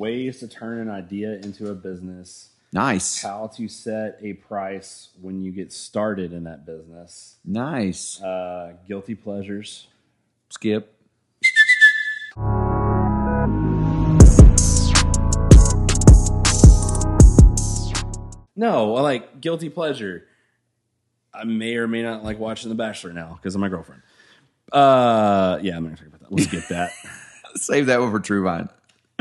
ways to turn an idea into a business, Nice. how to set a price when you get started in that business, Nice. uh, guilty pleasures. Skip. No, I like guilty pleasure. I may or may not like watching The Bachelor now because of my girlfriend. Uh, yeah, I'm not gonna talk about that. We'll skip that. Save that one for True Vine.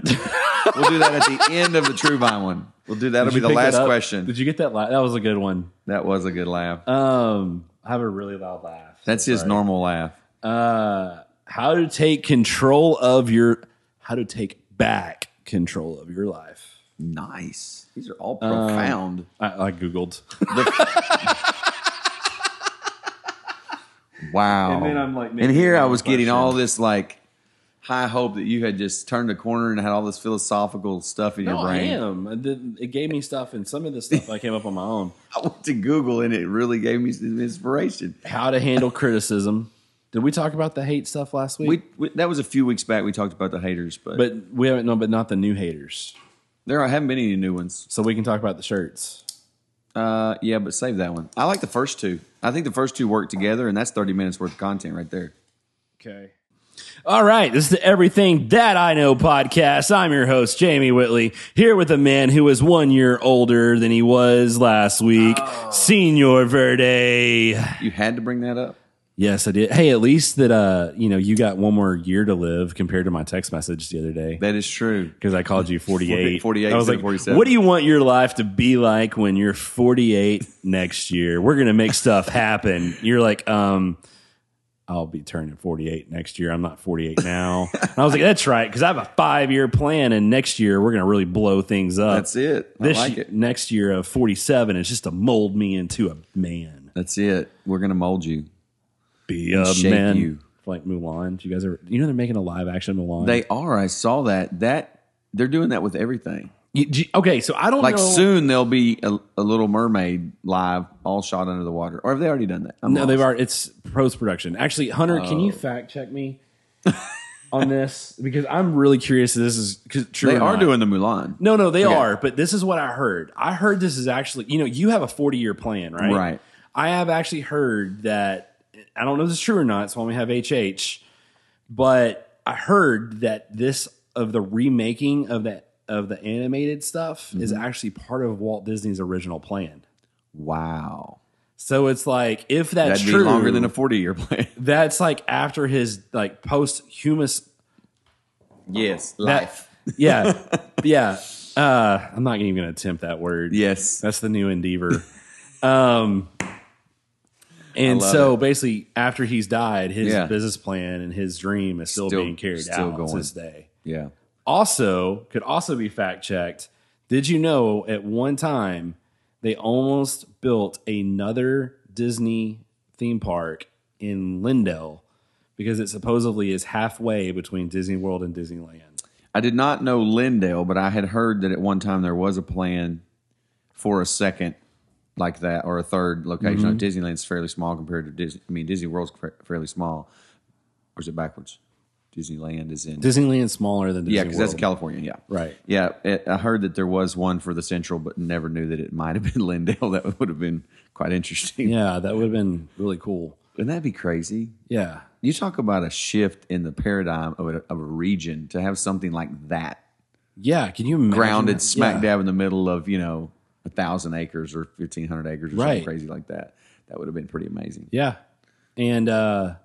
we'll do that at the end of the True Vine one. We'll do that'll be the last question. Did you get that? La- that was a good one. That was a good laugh. Um, I have a really loud laugh. That's his Sorry. normal laugh. Uh, how to take control of your, how to take back control of your life. Nice. These are all Um, profound. I, I googled. wow. and then I'm, like, and here I was getting all this like high hope that you had just turned the corner and had all this philosophical stuff in No, your I brain. am. It, did, it gave me stuff, and some of this stuff I came up on my own. I went to Google and it really gave me some inspiration. How to handle criticism. Did we talk about the hate stuff last week? We, we that was a few weeks back. We talked about the haters, but, but we haven't. No, but not the new haters. there haven't been any new ones. So we can talk about the shirts. Uh, yeah, but save that one. I like the first two. I think the first two work together, and that's thirty minutes worth of content right there. Okay. All right, this is the Everything That I Know podcast. I'm your host, Jamie Whitley, here with a man who is one year older than he was last week, Senior Verde. You had to bring that up. Yes, I did. Hey, at least that uh, you know, you got one more year to live compared to my text message the other day. That is true. because I called you 48. 48 I was like, 47. what do you want your life to be like when you're 48 next year? We're going to make stuff happen. You're like, um, I'll be turning 48 next year. I'm not 48 now. And I was like, that's right. Cause I have a five year plan and next year we're going to really blow things up. That's it. I This like it. next year of 47 is just to mold me into a man. That's it. We're gonna mold you. Be a shape man. you. Like Mulan. Do you guys are, you know, they're making a live action Mulan. They are. I saw that. That they're doing that with everything. You- okay. So I don't Like know. soon there'll be a, a Little Mermaid live, all shot under the water. Or have they already done that? I'm No, they've lost. already. It's post production. Actually, Hunter, can Oh. you fact check me on this because I'm really curious. If this is cause true. They are not. doing the Mulan. No, no, they Okay. are. But this is what I heard. I heard this is actually. You know, you have a 40 year plan, right? Right. I have actually heard that. I don't know if this is true or not. So when we have HH, but I heard that this of the remaking of that of the animated stuff is Mm-hmm. actually part of Walt Disney's original plan. Wow. So it's like if that's That'd true, be longer than a 40 year plan. that's like after his like posthumous yes. that, yeah yeah uh i'm not even gonna attempt that word Yes. that's the new endeavor um and so it. basically after he's died his Yeah. business plan and his dream is still, Still- being carried still out to this day Yeah. Also could also be fact checked did you know at one time they almost built another disney theme park in Lindale because it supposedly is halfway between disney world and disneyland I did not know Lindale, but I had heard that at one time there was a plan for a second like that or a third location. Mm-hmm. Disneyland's fairly small compared to Disney. I mean, Disney World's fa- fairly small. Or is it backwards? Disneyland is in. disneyland's smaller than disney yeah, because that's World. California. Yeah. Right. Yeah. It, I heard that there was one for the Central, but never knew that it might have been Lindale. That would have been quite interesting. Yeah, that would have been really cool. Wouldn't that be crazy? Yeah. You talk about a shift in the paradigm of a, of a region to have something like that Yeah. Can you imagine? grounded that? smack Yeah. dab in the middle of you know a thousand acres or fifteen hundred acres or Right. something crazy like that. That would have been pretty amazing. Yeah. And uh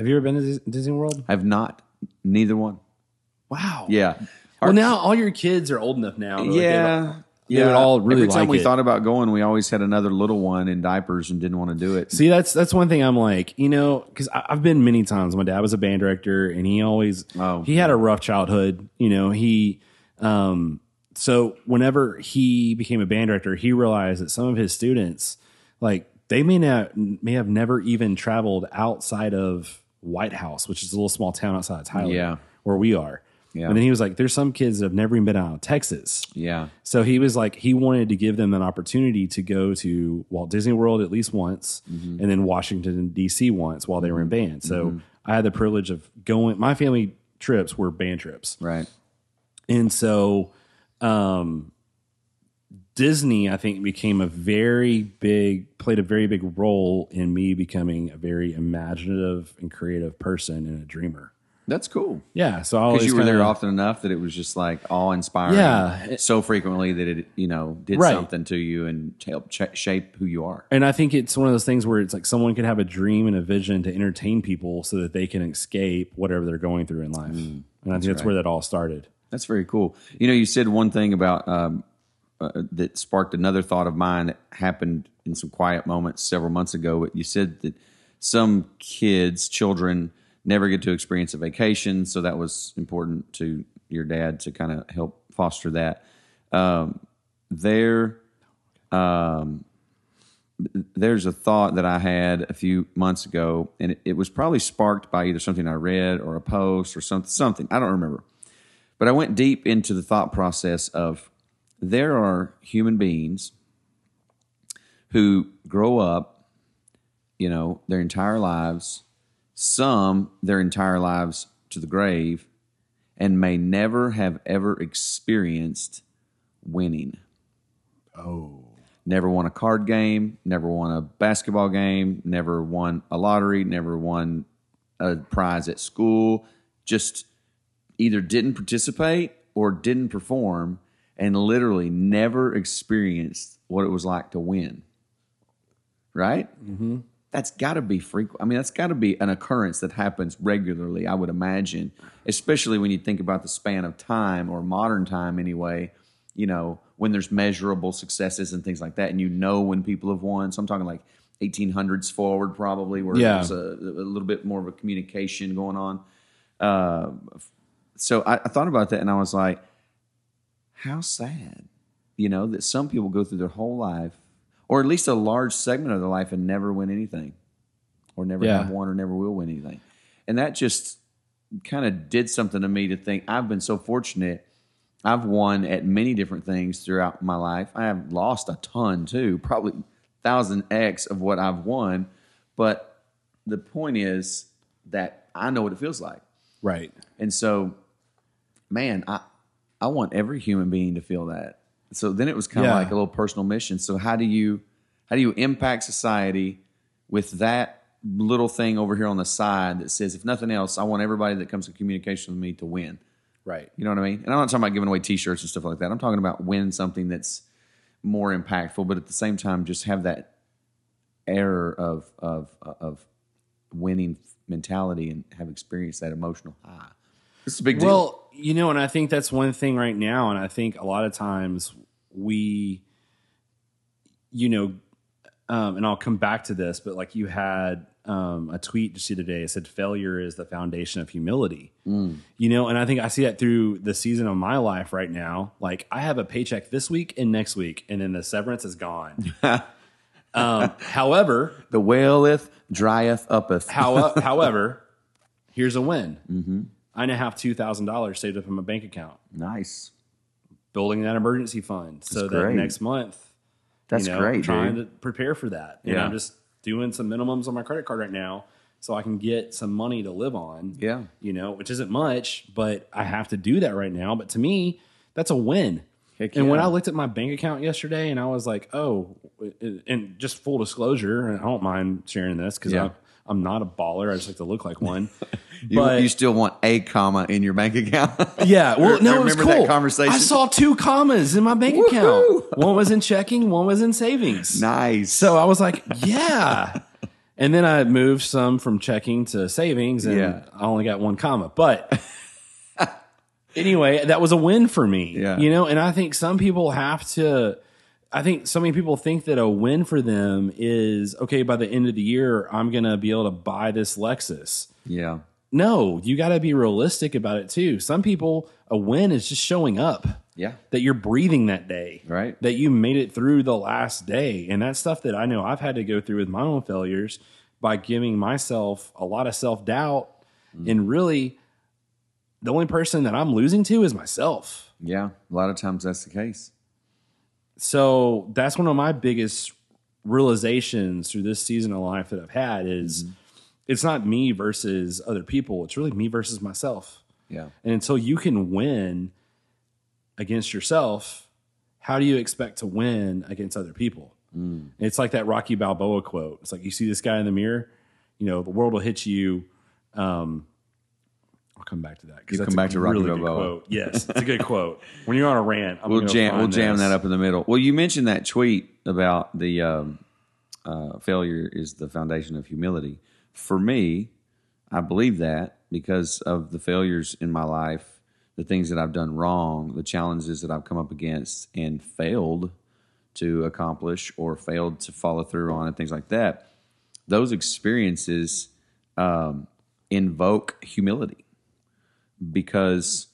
have you ever been to Disney World? I've not neither one. Wow. Yeah, Well, now all your kids are old enough now. like, yeah, they would all really Every time like we it. thought about going, we always had another little one in diapers and didn't want to do it. See, that's that's one thing I'm like, you know, because I've been many times. My dad was a band director, and he always Oh. he had a rough childhood. You know, he um so whenever he became a band director, he realized that some of his students, like they may not may have never even traveled outside of White House, which is a little small town outside of Tyler, Yeah. where we are. Yeah. And then he was like, "There's some kids that have never even been out of Texas." Yeah, So he was like, he wanted to give them an opportunity to go to Walt Disney World at least once, Mm-hmm. and then Washington D.C. once while they were in band. So I had the privilege of going. My family trips were band trips, right. And so um Disney, I think, became a very big, played a very big role in me becoming a very imaginative and creative person and a dreamer. That's cool. Yeah. So I Because you were there kinda- often enough that it was just like awe inspiring. Yeah. So frequently that it, you know, did Right. something to you and helped ch- shape who you are. And I think it's one of those things where it's like someone could have a dream and a vision to entertain people so that they can escape whatever they're going through in life. and I think that's where that all started. That's very cool. You know, you said one thing about um, uh, that sparked another thought of mine that happened in some quiet moments several months ago. You said that some kids, children, never get to experience a vacation, so that was important to your dad to kind of help foster that. Um, there, um, there's a thought that I had a few months ago, and it, it was probably sparked by either something I read or a post or something. Something I don't remember. But I went deep into the thought process of there are human beings who grow up, you know, their entire lives, some their entire lives to the grave, and may never have ever experienced winning. Oh. Never won a card game, never won a basketball game, never won a lottery, never won a prize at school, just either didn't participate or didn't perform and literally never experienced what it was like to win. Right? Mm-hmm. That's got to be frequent. I mean, that's got to be an occurrence that happens regularly, I would imagine, especially when you think about the span of time or modern time anyway, you know, when there's measurable successes and things like that, and you know when people have won. So I'm talking like 1800s forward, probably, where Yeah. there's a, a little bit more of a communication going on. Uh, so I, I thought about that and I was like, how sad, you know, that some people go through their whole life, or at least a large segment of their life, and never win anything, or never Yeah. have won, or never will win anything. And that just kind of did something to me to think I've been so fortunate. I've won at many different things throughout my life. I have lost a ton too, probably thousand X of what I've won. But the point is that I know what it feels like. Right. And so, man, I I want every human being to feel that. So then it was kind of Yeah. like a little personal mission. So how do you how do you impact society with that little thing over here on the side that says, if nothing else, I want everybody that comes to communication with me to win. Right. You know what I mean? And I'm not talking about giving away T-shirts and stuff like that. I'm talking about win something that's more impactful, but at the same time, just have that air of of of winning mentality and have experienced that emotional high. Is a big deal. Well, you know, and I think that's one thing right now, and I think a lot of times we, you know, um, and I'll come back to this, but like you had um, a tweet just the other day. It said, "Failure is the foundation of humility." You know, and I think I see that through the season of my life right now. Like I have a paycheck this week and next week, and then the severance is gone. um, however, the waileth drieth uppeth. how, however, here's a win. I now have two thousand dollars saved up in my bank account, nice. building that emergency fund, so that great. next month, That's you know, great, trying dude. to prepare for that. And Yeah. I'm just doing some minimums on my credit card right now, so I can get some money to live on. Yeah. you know, which isn't much, but I have to do that right now. But to me, that's a win. Heck and when. I looked at my bank account yesterday, and I was like, "Oh," and just full disclosure, and I don't mind sharing this because Yeah. I'm, not a baller. I just like to look like one. You, but you still want a comma in your bank account? yeah, well, no, it was cool. that conversation? I saw two commas in my bank Woohoo! account. One was in checking, one was in savings. nice. So I was like, yeah. And then I moved some from checking to savings, and Yeah. I only got one comma. But anyway, that was a win for me. Yeah. You know, and I think some people have to. I think so many people think that a win for them is okay. By the end of the year, I'm going to be able to buy this Lexus. yeah. No, you got to be realistic about it too. Some people, a win is just showing up Yeah. that you're breathing that day, Right. That you made it through the last day, and that's stuff that I know I've had to go through with my own failures by giving myself a lot of self doubt, mm. and really, the only person that I'm losing to is myself. Yeah. A lot of times that's the case. So that's one of my biggest realizations through this season of life that I've had is it's not me versus other people; it's really me versus myself. Yeah. And until you can win against yourself, how do you expect to win against other people? It's like that Rocky Balboa quote. It's like you see this guy in the mirror, you know, the world will hit you. Um, I'll come back to that because You come back to Rocky really good Balboa. quote. Yes, it's a good quote. When you're on a rant, I'm We'll jam. We'll jam this. that up in the middle. Well, you mentioned that tweet about the um, uh, failure is the foundation of humility. For me, I believe that because of the failures in my life, the things that I've done wrong, the challenges that I've come up against and failed to accomplish or failed to follow through on, and things like that. Those experiences um, invoke humility because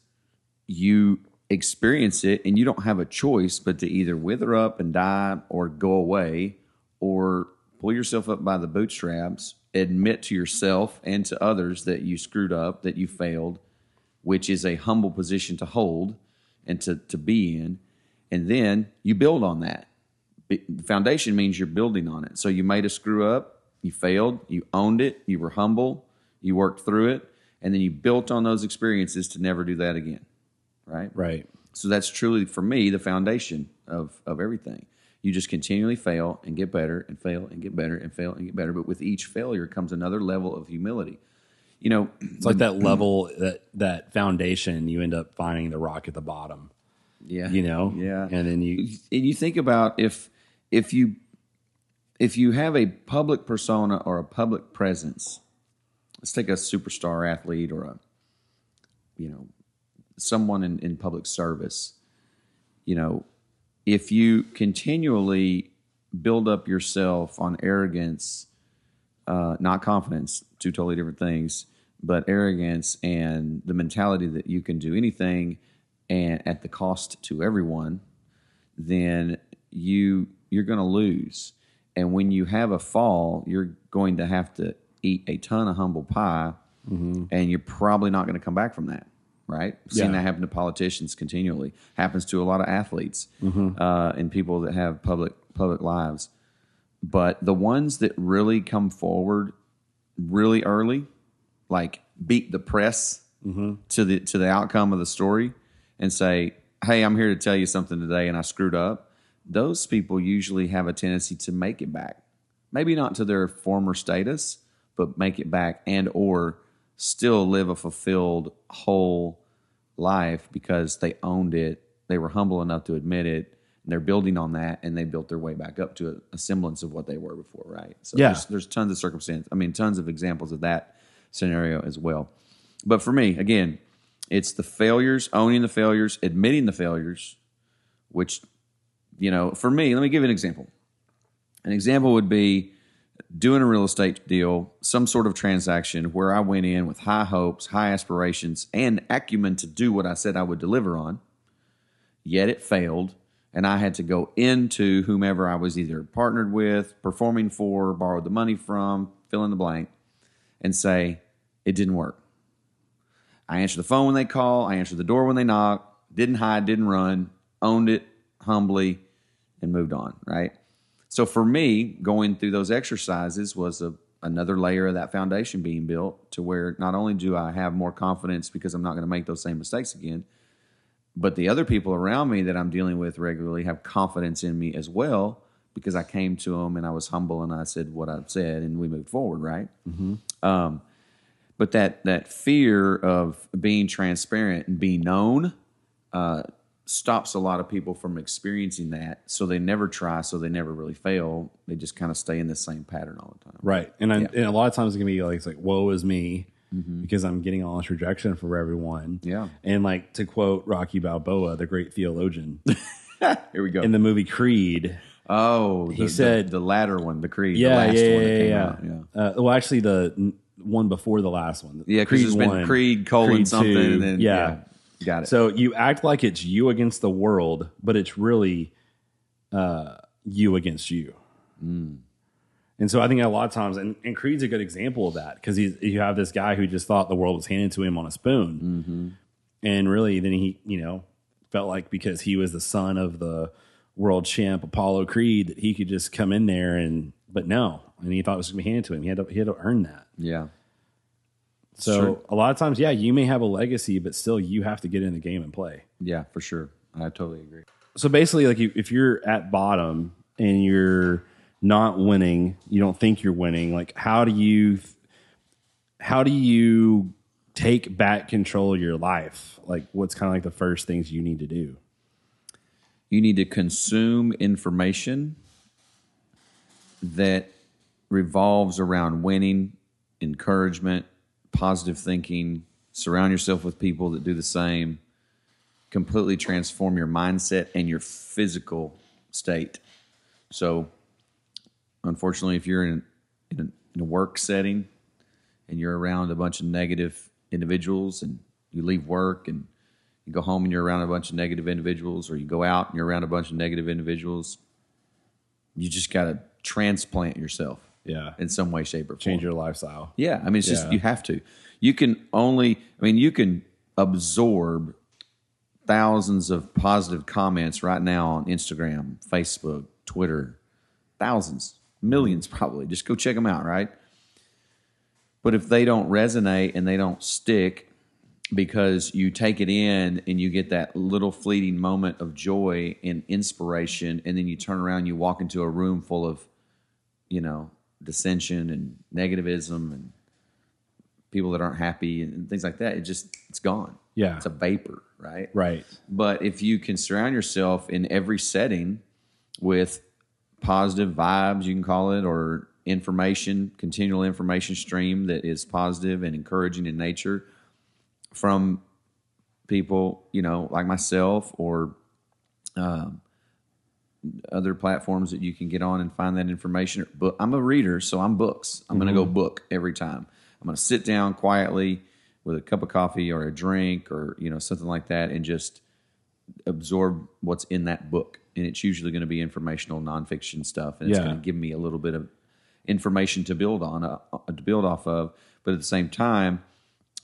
you experience it and you don't have a choice but to either wither up and die or go away or pull yourself up by the bootstraps, admit to yourself and to others that you screwed up, that you failed, which is a humble position to hold and to, to be in. And then you build on that. The foundation means you're building on it. So you made a screw up, you failed, you owned it, you were humble, you worked through it, and then you built on those experiences to never do that again. Right? Right. So that's truly for me the foundation of of everything. You just continually fail and get better and fail and get better and fail and get better. But with each failure comes another level of humility. You know, It's like that level that that foundation. You end up finding the rock at the bottom. yeah, You know. yeah. And then you. and you think about if if you if you have a public persona or a public presence let's take a superstar athlete or a you know someone in, in public service you know if you continually build up yourself on arrogance uh, not confidence two totally different things but arrogance and the mentality that you can do anything and at the cost to everyone then you you're going to lose. And when you have a fall, you're going to have to eat a ton of humble pie, mm-hmm. and you're probably not going to come back from that. Right? Seeing Yeah. that happen to politicians continually happens to a lot of athletes mm-hmm. uh, and people that have public public lives. But the ones that really come forward really early, like beat the press mm-hmm. to the to the outcome of the story and say, "Hey, I'm here to tell you something today, and I screwed up." Those people usually have a tendency to make it back, maybe not to their former status, but make it back and or still live a fulfilled whole life because they owned it. They were humble enough to admit it. And they're building on that, and they built their way back up to a, a semblance of what they were before, right? So Yeah. there's, there's tons of circumstances. I mean, tons of examples of that scenario as well. But for me, again, it's the failures, owning the failures, admitting the failures, which, you know, for me, let me give you an example. An example would be doing a real estate deal, some sort of transaction where I went in with high hopes, high aspirations, and acumen to do what I said I would deliver on, yet it failed. And I had to go into whomever I was either partnered with, performing for, borrowed the money from, fill in the blank, and say, it didn't work. I answered the phone when they call, I answered the door when they knock, didn't hide, didn't run, owned it humbly, and moved on, right? So for me, going through those exercises was a, another layer of that foundation being built to where not only do I have more confidence because I'm not going to make those same mistakes again, but the other people around me that I'm dealing with regularly have confidence in me as well because I came to them and I was humble and I said what I said and we moved forward, right? Um, but that that fear of being transparent and being known uh, stops a lot of people from experiencing that. So they never try. So they never really fail. They just kind of stay in the same pattern all the time. Right. And, I, and a lot of times it's going to be like, it's like, woe is me because I'm getting all this rejection from everyone. Mm-hmm. Yeah. And like to quote Rocky Balboa, the great theologian, Here we go. in the movie Creed. oh, the, said- the, the latter one, the Creed, Yeah. the last yeah. one that yeah, came yeah, out. Yeah. Uh, well, actually, the one before the last one. Yeah, been one, Creed colon Creed something, two. and then yeah. Got it. So you act like it's you against the world, but it's really uh, you against you. Mm. And so I think a lot of times, and, and Creed's a good example of that because you have this guy who just thought the world was handed to him on a spoon, Mm-hmm. and really then he, you know, felt like because he was the son of the world champ Apollo Creed that he could just come in there and, but no, and he thought it was going to be handed to him. He had to, he had to earn that. yeah, So a lot of times, yeah, you may have a legacy, but still you have to get in the game and play. yeah, for sure, I totally agree. so basically like you, if you're at bottom and you're not winning you don't think you're winning like how do you how do you take back control of your life like what's kind of like the first things you need to do You need to consume information that revolves around winning, encouragement, positive thinking. Surround yourself with people that do the same. Completely transform your mindset and your physical state. So, unfortunately, if you're in, in, a, in a work setting and you're around a bunch of negative individuals and you leave work and you go home and you're around a bunch of negative individuals or you go out and you're around a bunch of negative individuals you just got to transplant yourself yeah. in some way shape or form. change your lifestyle. Yeah i mean it's just you have to. You can only i mean you can absorb thousands of positive comments right now on instagram facebook twitter. Thousands millions probably. Just go check them out right? But if they don't resonate and they don't stick because you take it in and you get that little fleeting moment of joy and inspiration and then you turn around you walk into a room full of you know dissension and negativism and people that aren't happy and things like that it just it's gone. Yeah. it's a vapor right? Right. But if you can surround yourself in every setting with positive vibes, you can call it, or information, continual information stream that is positive and encouraging in nature from people, you know, like myself or um, other platforms that you can get on and find that information. But I'm a reader, so I'm books. I'm going to go book every time. I'm going to sit down quietly with a cup of coffee or a drink or you know something like that and just absorb what's in that book. And it's usually going to be informational nonfiction stuff, and it's Yeah. going to give me a little bit of information to build on, uh, uh, to build off of. But at the same time,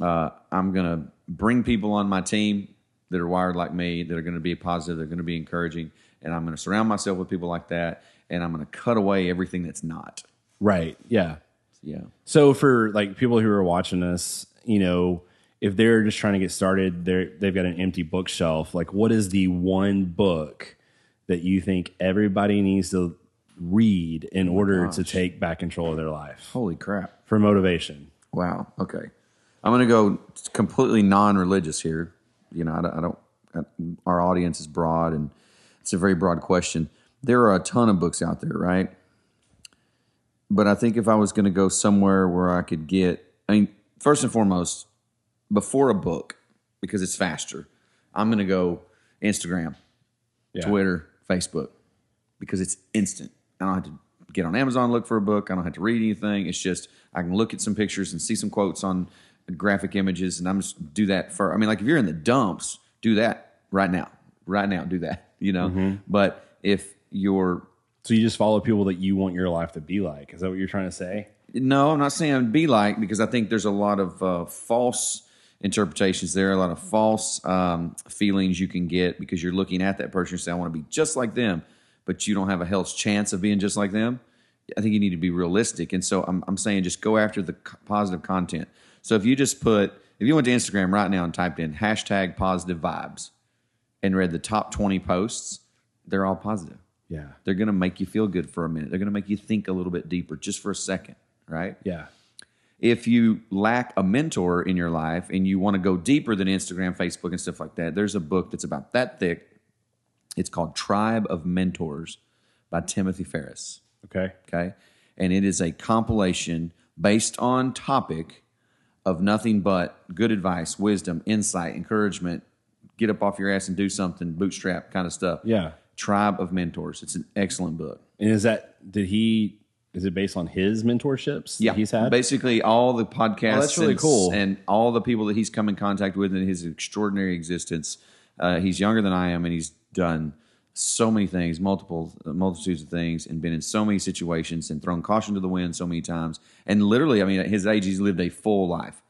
uh, I'm going to bring people on my team that are wired like me, that are going to be positive, they're going to be encouraging, and I'm going to surround myself with people like that, and I'm going to cut away everything that's not. right yeah Yeah. So for like people who are watching this, you know, if they're just trying to get started, they're they've got an empty bookshelf. Like, what is the one book that you think everybody needs to read in oh order to take back control of their life Holy crap. for motivation? Wow. Okay. I'm going to go completely non-religious here. You know, I don't, I don't. Our audience is broad, and it's a very broad question. There are a ton of books out there, right? But I think if I was going to go somewhere where I could get, I mean, first and foremost, before a book, because it's faster, I'm going to go Instagram, Yeah. Twitter, Facebook, because it's instant. I don't have to get on Amazon look for a book. I don't have to read anything. It's just I can look at some pictures and see some quotes on graphic images, and I'm just do that for. I mean, like if you're in the dumps, do that right now. Right now, do that. You know. But if you're So you just follow people that you want your life to be like. Is that what you're trying to say? No, I'm not saying be like because I think there's a lot of uh, false interpretations there, a lot of false um, feelings you can get because you're looking at that person and say, I want to be just like them, but you don't have a hell's chance of being just like them. I think you need to be realistic. And so I'm, I'm saying just go after the positive content. So if you just put, if you went to Instagram right now and typed in hashtag positive vibes and read the top 20 posts, they're all positive. Yeah. They're going to make you feel good for a minute. They're going to make you think a little bit deeper just for a second, right? Yeah. if you lack a mentor in your life and you want to go deeper than Instagram, Facebook, and stuff like that, there's a book that's about that thick. It's called Tribe of Mentors by Timothy Ferriss. Okay. Okay. And it is a compilation based on topic of nothing but good advice, wisdom, insight, encouragement, get up off your ass and do something, bootstrap kind of stuff. Yeah. Tribe of Mentors. It's an excellent book. And is that did he? Is it based on his mentorships that he's had? Basically, all the podcasts. Oh, that's really and, cool. And all the people that he's come in contact with in his extraordinary existence. Uh, he's younger than I am, and he's done so many things, multiple multitudes of things, and been in so many situations and thrown caution to the wind so many times. And literally, I mean, at his age, he's lived a full life.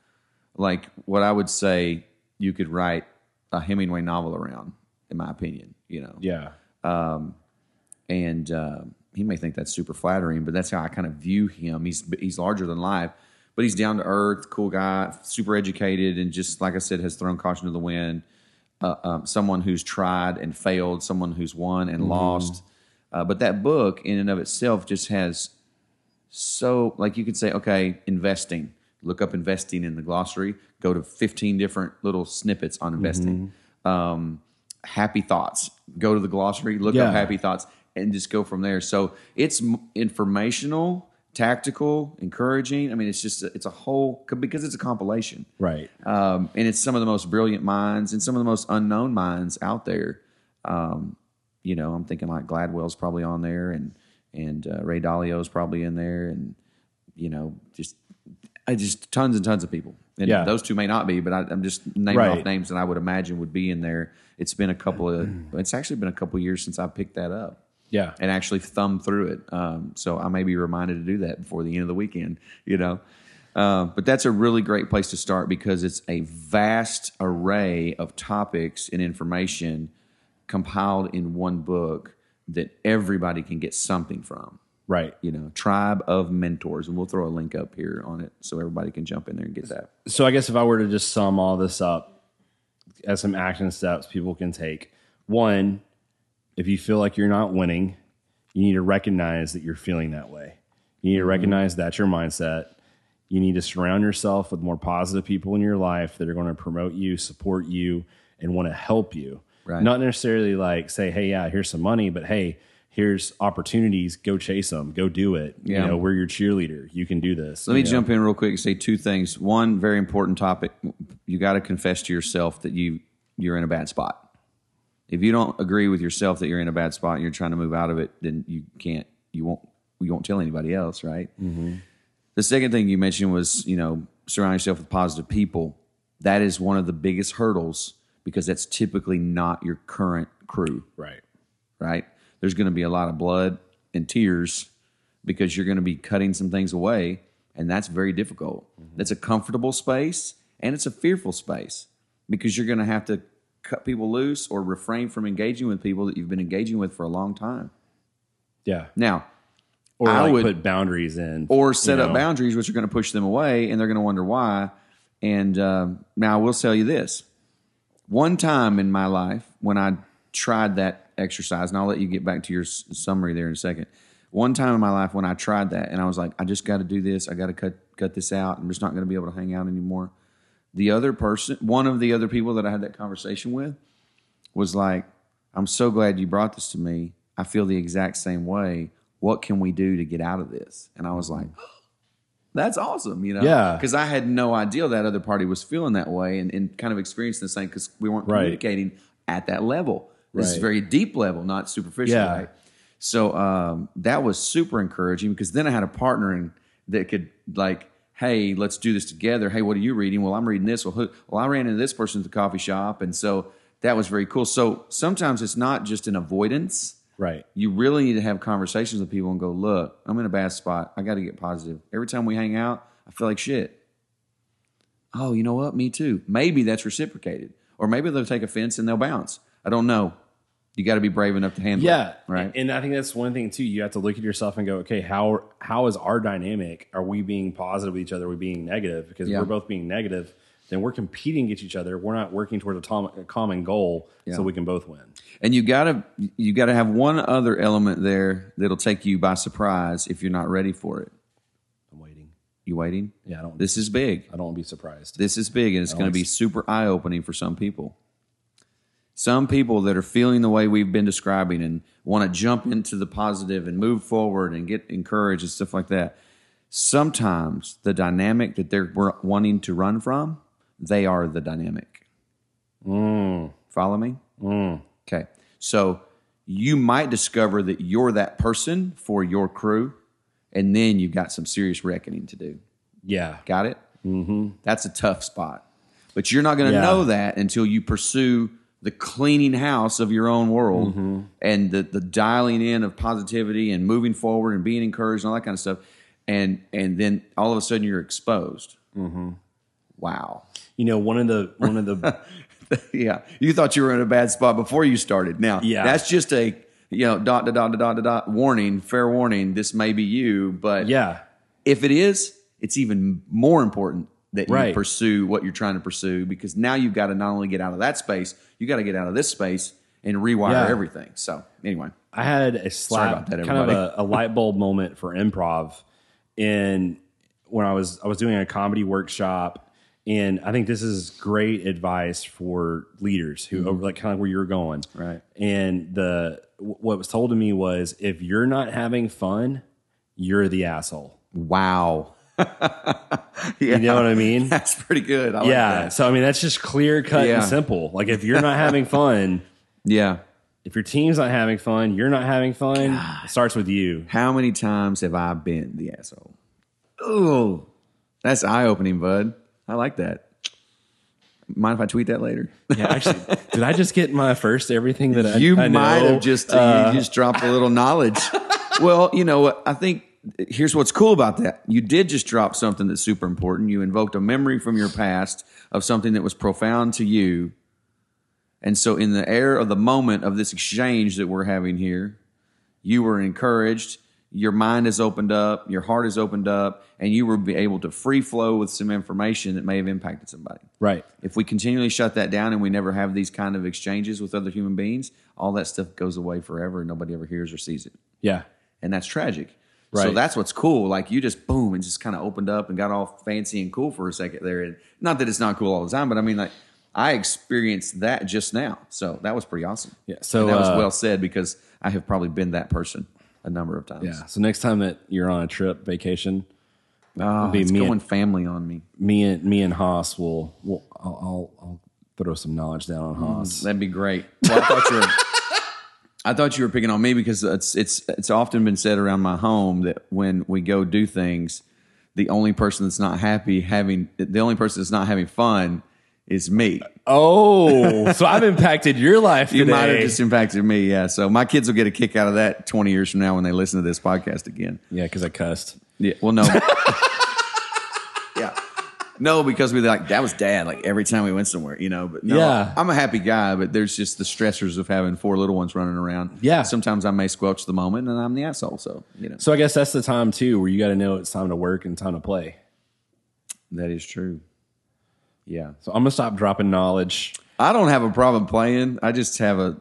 Like what I would say, you could write a Hemingway novel around, in my opinion. You know, yeah. and uh, he may think that's super flattering, but that's how I kind of view him. He's he's larger than life, but he's down to earth, cool guy, super educated, and just like I said, has thrown caution to the wind. uh, um, someone who's tried and failed, someone who's won and lost. Uh, but that book, in and of itself, just has so like you could say, okay, investing. Look up investing in the glossary. Go to fifteen different little snippets on investing. Um, happy thoughts. Go to the glossary. Look Yeah. up happy thoughts and just go from there. So it's m- informational, tactical, encouraging. I mean, it's just it's a whole because it's a compilation Right. um, and it's some of the most brilliant minds and some of the most unknown minds out there. Um, you know, I'm thinking like Gladwell's probably on there, and and uh, Ray Dalio's probably in there, and you know, just just tons and tons of people. And Yeah. those two may not be, but I, I'm just naming Right. off names that I would imagine would be in there. It's been a couple of, it's actually been a couple of years since I picked that up Yeah. and actually thumb through it. Um, so I may be reminded to do that before the end of the weekend, you know. Uh, but that's a really great place to start because it's a vast array of topics and information compiled in one book that everybody can get something from. Right. You know, Tribe of Mentors, and we'll throw a link up here on it so everybody can jump in there and get that. So I guess if I were to just sum all this up as some action steps people can take, one, if you feel like you're not winning, you need to recognize that you're feeling that way. You need to mm-hmm. recognize that's your mindset. You need to surround yourself with more positive people in your life that are going to promote you, support you, and want to help you. Right. Not necessarily like say, "Hey, yeah, here's some money," but hey, here's opportunities. Go chase them. Go do it. Yeah. You know, we're your cheerleader. You can do this. Let me know? jump in real quick and say two things. One very important topic: you got to confess to yourself that you you're in a bad spot. If you don't agree with yourself that you're in a bad spot and you're trying to move out of it, then you can't. You won't. You won't tell anybody else, right? Mm-hmm. The second thing you mentioned was you know surround yourself with positive people. That is one of the biggest hurdles because that's typically not your current crew Right. right? There's going to be a lot of blood and tears because you're going to be cutting some things away, and that's very difficult. That's a comfortable space and it's a fearful space because you're going to have to cut people loose or refrain from engaging with people that you've been engaging with for a long time. Yeah. Now, Or I like would- put boundaries in. or set you up know? boundaries which are going to push them away and they're going to wonder why. And um, now I will tell you this one time in my life when I tried that exercise, and I'll let you get back to your s- summary there in a second. One time in my life when I tried that, and I was like, I just got to do this. I got to cut cut this out. I'm just not going to be able to hang out anymore. The other person, one of the other people that I had that conversation with, was like, I'm so glad you brought this to me. I feel the exact same way. What can we do to get out of this? And I was like, that's awesome, you know? Yeah. Because I had no idea that other party was feeling that way and, and kind of experiencing the same because we weren't Right. communicating at that level. This is very deep level, not superficial. Yeah. Right? So um, that was super encouraging because then I had a partner in, that could like, hey, let's do this together. Hey, what are you reading? Well, I'm reading this. Well, who, well, I ran into this person at the coffee shop, and so that was very cool. So sometimes it's not just an avoidance. Right. You really need to have conversations with people and go, look, I'm in a bad spot. I got to get positive. Every time we hang out, I feel like shit. Oh, you know what? Me too. Maybe that's reciprocated, or maybe they'll take offense and they'll bounce. I don't know. You got to be brave enough to handle Yeah. it. Right. And I think that's one thing too. You have to look at yourself and go, okay, how how is our dynamic? Are we being positive with each other? Are we being negative? Because if Yeah. we're both being negative, then we're competing against each other. We're not working towards a, tom- a common goal Yeah. so we can both win. And you gotta you gotta have one other element there that'll take you by surprise if you're not ready for it. I'm waiting. You waiting? Yeah, I don't. This is big. I don't want to be surprised. This is big, and it's going to be super eye opening for some people. Some people that are feeling the way we've been describing and want to jump into the positive and move forward and get encouraged and stuff like that. Sometimes the dynamic that they're wanting to run from, they are the dynamic. Follow me? Okay. So you might discover that you're that person for your crew, and then you've got some serious reckoning to do. Yeah. Got it? Mm-hmm. That's a tough spot. But you're not going to Yeah. know that until you pursue the cleaning house of your own world Mm-hmm. and the, the dialing in of positivity and moving forward and being encouraged and all that kind of stuff. And and then all of a sudden you're exposed. Mm-hmm. Wow. You know, one of the one of the yeah. You thought you were in a bad spot before you started. Now, Yeah. that's just a you know dot dot dot dot dot dot warning, fair warning. This may be you, but yeah. if it is, it's even more important that you pursue what you're trying to pursue because now you've got to not only get out of that space, you got to get out of this space and rewire Yeah. everything. So anyway, I had a slap, that, kind of a, a light bulb moment for improv, in when I was I was doing a comedy workshop, and I think this is great advice for leaders who over like kind of where you're going, Mm-hmm. Right. And the what was told to me was if you're not having fun, you're the asshole. wow. Yeah, You know what I mean? That's pretty good. I like yeah. that. So I mean, that's just clear cut Yeah. and simple. Like if you're not having fun. Yeah. If your team's not having fun, you're not having fun. It starts with you. How many times have I been the asshole? Oh, that's eye opening, bud. I like that. Mind if I tweet that later? Yeah, actually, did I just get my first everything that I you I might know? have just Uh, you just dropped a little knowledge. well, you know what? I think here's what's cool about that. You did just drop something that's super important. You invoked a memory from your past of something that was profound to you. And so in the air of the moment of this exchange that we're having here, you were encouraged, your mind has opened up, your heart has opened up, and you were be able to free flow with some information that may have impacted somebody. right. If we continually shut that down and we never have these kind of exchanges with other human beings, all that stuff goes away forever and nobody ever hears or sees it. Yeah. And that's tragic. So that's what's cool. Like you just boom and just kind of opened up and got all fancy and cool for a second there. And not that it's not cool all the time, but I mean like I experienced that just now. So that was pretty awesome. Yeah, so, And that was uh, well said because I have probably been that person a number of times. Yeah. So next time that you're on a trip, vacation, Oh, be it's me going and- family on me. me and me and Haas will, will I'll, I'll, I'll throw some knowledge down on Haas. That'd be great. Well, I thought you were. I thought you were picking on me because it's it's it's often been said around my home that when we go do things, the only person that's not happy having the only person that's not having fun is me. Oh, so I've impacted your life You today. might have just impacted me, yeah. So my kids will get a kick out of that twenty years from now when they listen to this podcast again. yeah, because I cussed. Yeah. Well, no. No, because we like that was dad. Like every time we went somewhere, you know. But no, Yeah. I'm a happy guy. But there's just the stressors of having four little ones running around. Yeah. Sometimes I may squelch the moment, and I'm the asshole. So you know So I guess that's the time too where you got to know it's time to work and time to play. that is true. Yeah. So I'm gonna stop dropping knowledge. I don't have a problem playing. I just have a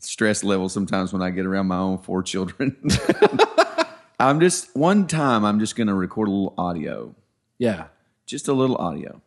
stress level sometimes when I get around my own four children. I'm just one time. I'm just going to record a little audio. Yeah. Just a little audio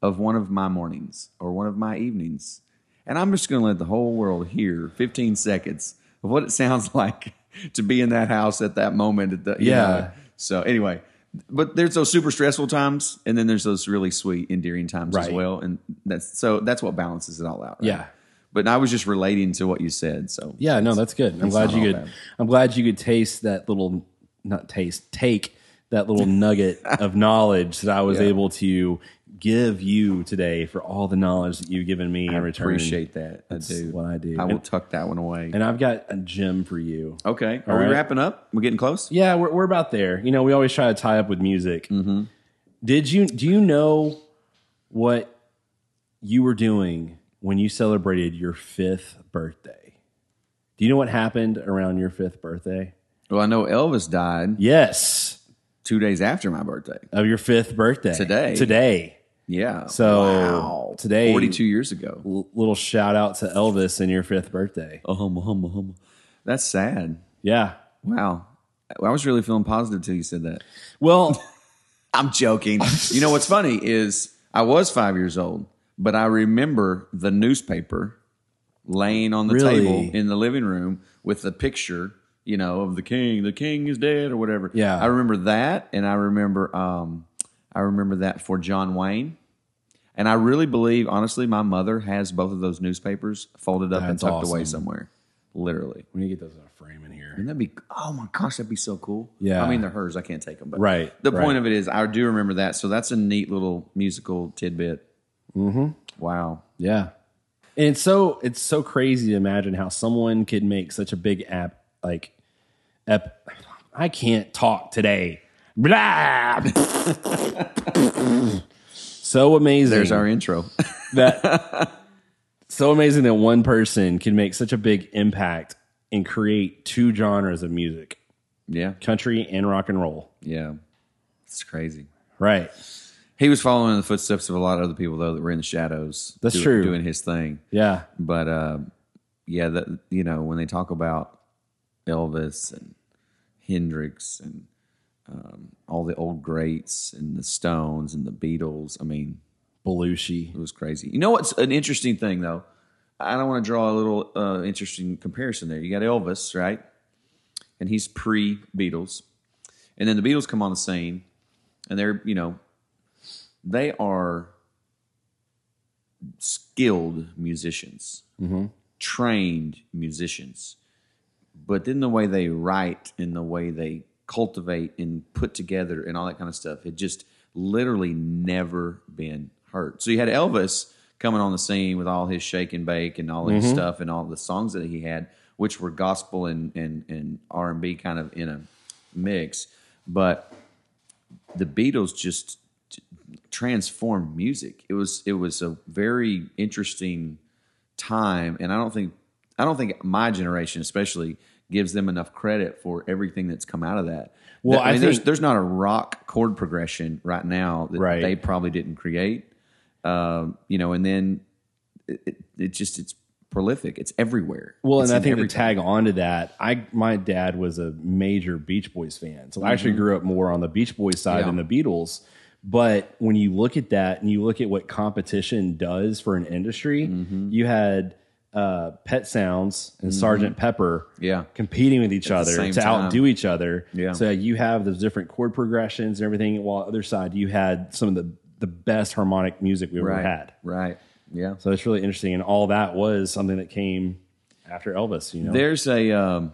of one of my mornings or one of my evenings. And I'm just going to let the whole world hear 15 seconds of what it sounds like to be in that house at that moment. At the, Yeah. know. So, anyway, but there's those super stressful times, and then there's those really sweet, endearing times as well. And that's so that's what balances it all out. right? Yeah. But I was just relating to what you said. So, Yeah, no, that's good. I'm glad you could. bad. I'm glad you could taste that little, not taste, take that little nugget of knowledge that I was Yeah. able to give you today for all the knowledge that you've given me in I return. appreciate that. I That's do. what I do. I will And- tuck that one away. And I've got a gem for you. okay. Are All we right. wrapping up? We're getting close? Yeah, we're we're about there. You know, we always try to tie up with music. Mm-hmm. Did you do you know what you were doing when you celebrated your fifth birthday? Do you know what happened around your fifth birthday? Well, I know Elvis died Yes, two days after my birthday. of your fifth birthday Today. Today, Yeah. So, wow. today- 42 years ago. L- little shout out to Elvis and your fifth birthday. Oh, hum, hum, hum. That's sad. Yeah. Wow. I was really feeling positive till you said that. Well, I'm joking. you know what's funny is I was five years old, but I remember the newspaper laying on the Really? table in the living room with the picture, you know, of the king. The king is dead or whatever. Yeah. I remember that, and I remember, um, I remember that for John Wayne. And I really believe, honestly, my mother has both of those newspapers folded up and That's tucked away somewhere. Literally. we need to get those in a frame in here. And that'd be? Oh my gosh, that'd be so cool. Yeah. I mean, they're hers. I can't take them. But Right, The right. point of it is, I do remember that. So that's a neat little musical tidbit. Mm-hmm. Wow. Yeah. And it's so it's so crazy to imagine how someone could make such a big app like ep I can't talk today. Blah. so amazing. There's our intro. that so amazing that one person can make such a big impact and create two genres of music, yeah. country and rock and roll. Yeah. It's crazy. Right. He was following in the footsteps of a lot of other people though that were in the shadows. That's true. doing his thing. Yeah. But uh, yeah, that you know when they talk about Elvis and Hendrix and um, all the old greats and the Stones and the Beatles, I mean, Belushi. it was crazy. You know what's an interesting thing though? I don't want to draw a little uh, interesting comparison there. You got Elvis, right? And he's pre Beatles, and then the Beatles come on the scene, and they're you know they are skilled musicians, trained musicians, but then the way they write and the way they cultivate and put together and all that kind of stuff, had just literally never been heard. So you had Elvis coming on the scene with all his shake and bake and all his mm-hmm. stuff and all the songs that he had, which were gospel and and, and R and B kind of in a mix, but the Beatles just transformed music. It was it was a very interesting time, and I don't think I don't think my generation especially gives them enough credit for everything that's come out of that. Well, I I mean, there's think- there's not a rock chord progression right now that Right. they probably didn't create. Um, you know, and then it, it, it just it's prolific. It's everywhere. Well, It's and I in think to tag on to that, I my dad was a major Beach Boys fan, so I actually grew up more on the Beach Boys side Mm-hmm. Yeah. than the Beatles. But when you look at that and you look at what competition does for an industry, Mm-hmm. you had uh, Pet Sounds and Sergeant Pepper, Yeah. competing with each other to time. outdo each other. Yeah. So you have those different chord progressions and everything. While other side, you had some of the the best harmonic music we ever right, had. right, yeah. So it's really interesting, and all that was something that came after Elvis. You know, There's a um,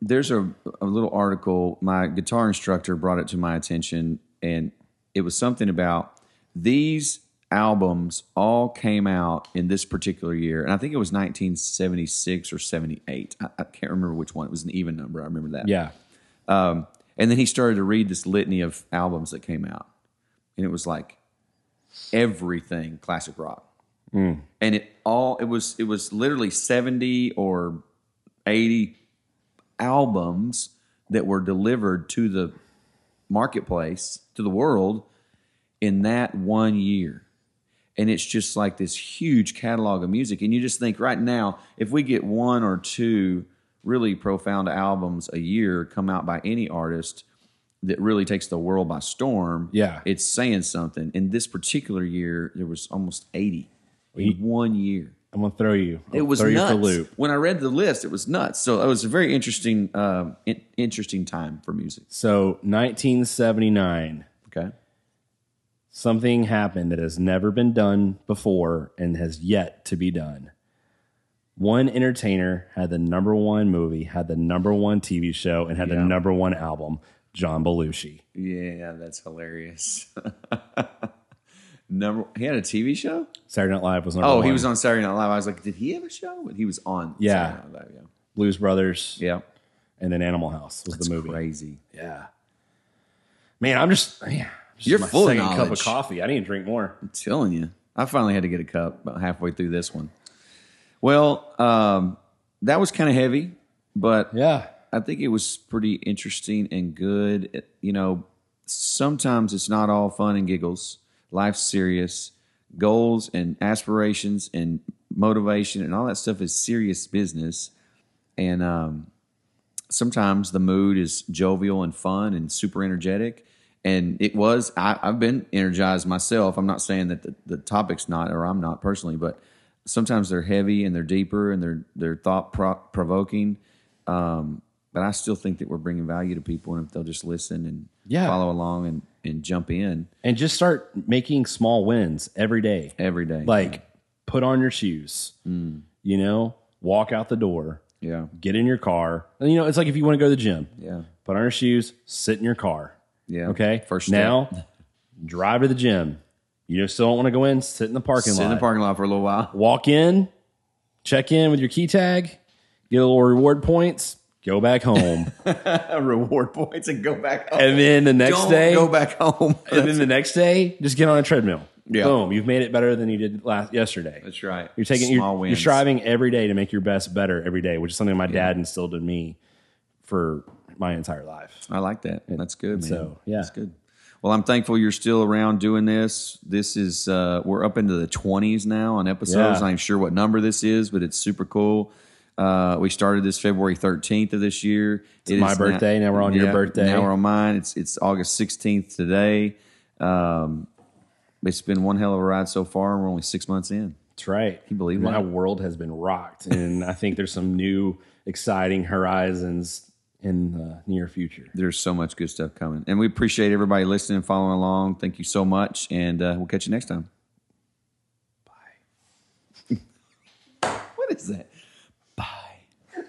there's a, a little article. My guitar instructor brought it to my attention, and it was something about these albums all came out in this particular year, and I think it was 1976 or 78. I, I can't remember which one. It was an even number. I remember that. yeah. Um, and then he started to read this litany of albums that came out, and it was like everything classic rock, and it all it was it was literally seventy or eighty albums that were delivered to the marketplace to the world in that one year. And it's just like this huge catalog of music. And you just think right now, if we get one or two really profound albums a year come out by any artist that really takes the world by storm, Yeah. it's saying something. In this particular year, there was almost 80 in one year. I'm gonna throw you. It I'll was throw nuts. you for loop. When I read the list, it was nuts. So it was a very interesting, um, in- interesting time for music. So 1979, Okay. Something happened that has never been done before and has yet to be done. One entertainer had the number one movie, had the number one TV show, and had the number one album. John Belushi. Yeah, that's hilarious. Number, he had a TV show. Saturday Night Live was number Oh, one. he was on Saturday Night Live. I was like, did he have a show? And he was on. Yeah. Saturday Night Live, Blues Brothers, yeah, yeah. and then Animal House was It's the movie. crazy. Yeah, man, I'm just, just You're my full of second cup of knowledge. coffee. I need to drink more. I'm telling you, I finally had to get a cup about halfway through this one. Well, um, that was kind of heavy, but Yeah, I think it was pretty interesting and good. It- you know, sometimes it's not all fun and giggles. Life's serious. Goals and aspirations and motivation and all that stuff is serious business. And um, sometimes the mood is jovial and fun and super energetic. And it was, I, I've been energized myself. I'm not saying that the, the topic's not, or I'm not personally, but sometimes they're heavy and they're deeper and they're, they're thought pro- provoking. Um, but I still think that we're bringing value to people. And if they'll just listen and Yeah. follow along and, and jump in and just start making small wins every day. every day. Like, put on your shoes. Mm. You know, walk out the door, yeah. get in your car. And, you know, it's like if you want to go to the gym, Yeah. put on your shoes, sit in your car. Yeah. Okay. First step. now, drive to the gym. You still don't want to go in, sit in the parking lot. Sit lot. in the parking lot for a little while. Walk in, check in with your key tag, get a little reward points, go back home. Reward points and go back home. and then the next Don't day, go back home. and then the next day, just get on a treadmill. Yeah. Boom. You've made it better than you did last yesterday. That's right. You're taking Small you're, wins. you're striving every day to make your best better every day, which is something my dad instilled in me for my entire life. I like that. That's good, man. so, yeah. That's good. Well, I'm thankful you're still around doing this. This is uh, we're up into the 20s now on episodes. Yeah. I'm sure what number this is, but it's super cool. Uh, we started this February 13th of this year. It's my birthday. Now we're on your birthday. Now we're on mine. It's it's August 16th today. Um, it's been one hell of a ride so far. We're only six months in. That's right. you believe My that? world has been rocked, and I think there's some new exciting horizons in the near future. There's so much good stuff coming, and we appreciate everybody listening, and following along. Thank you so much, and uh, we'll catch you next time. Bye. what is that? Bye.